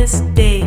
this day.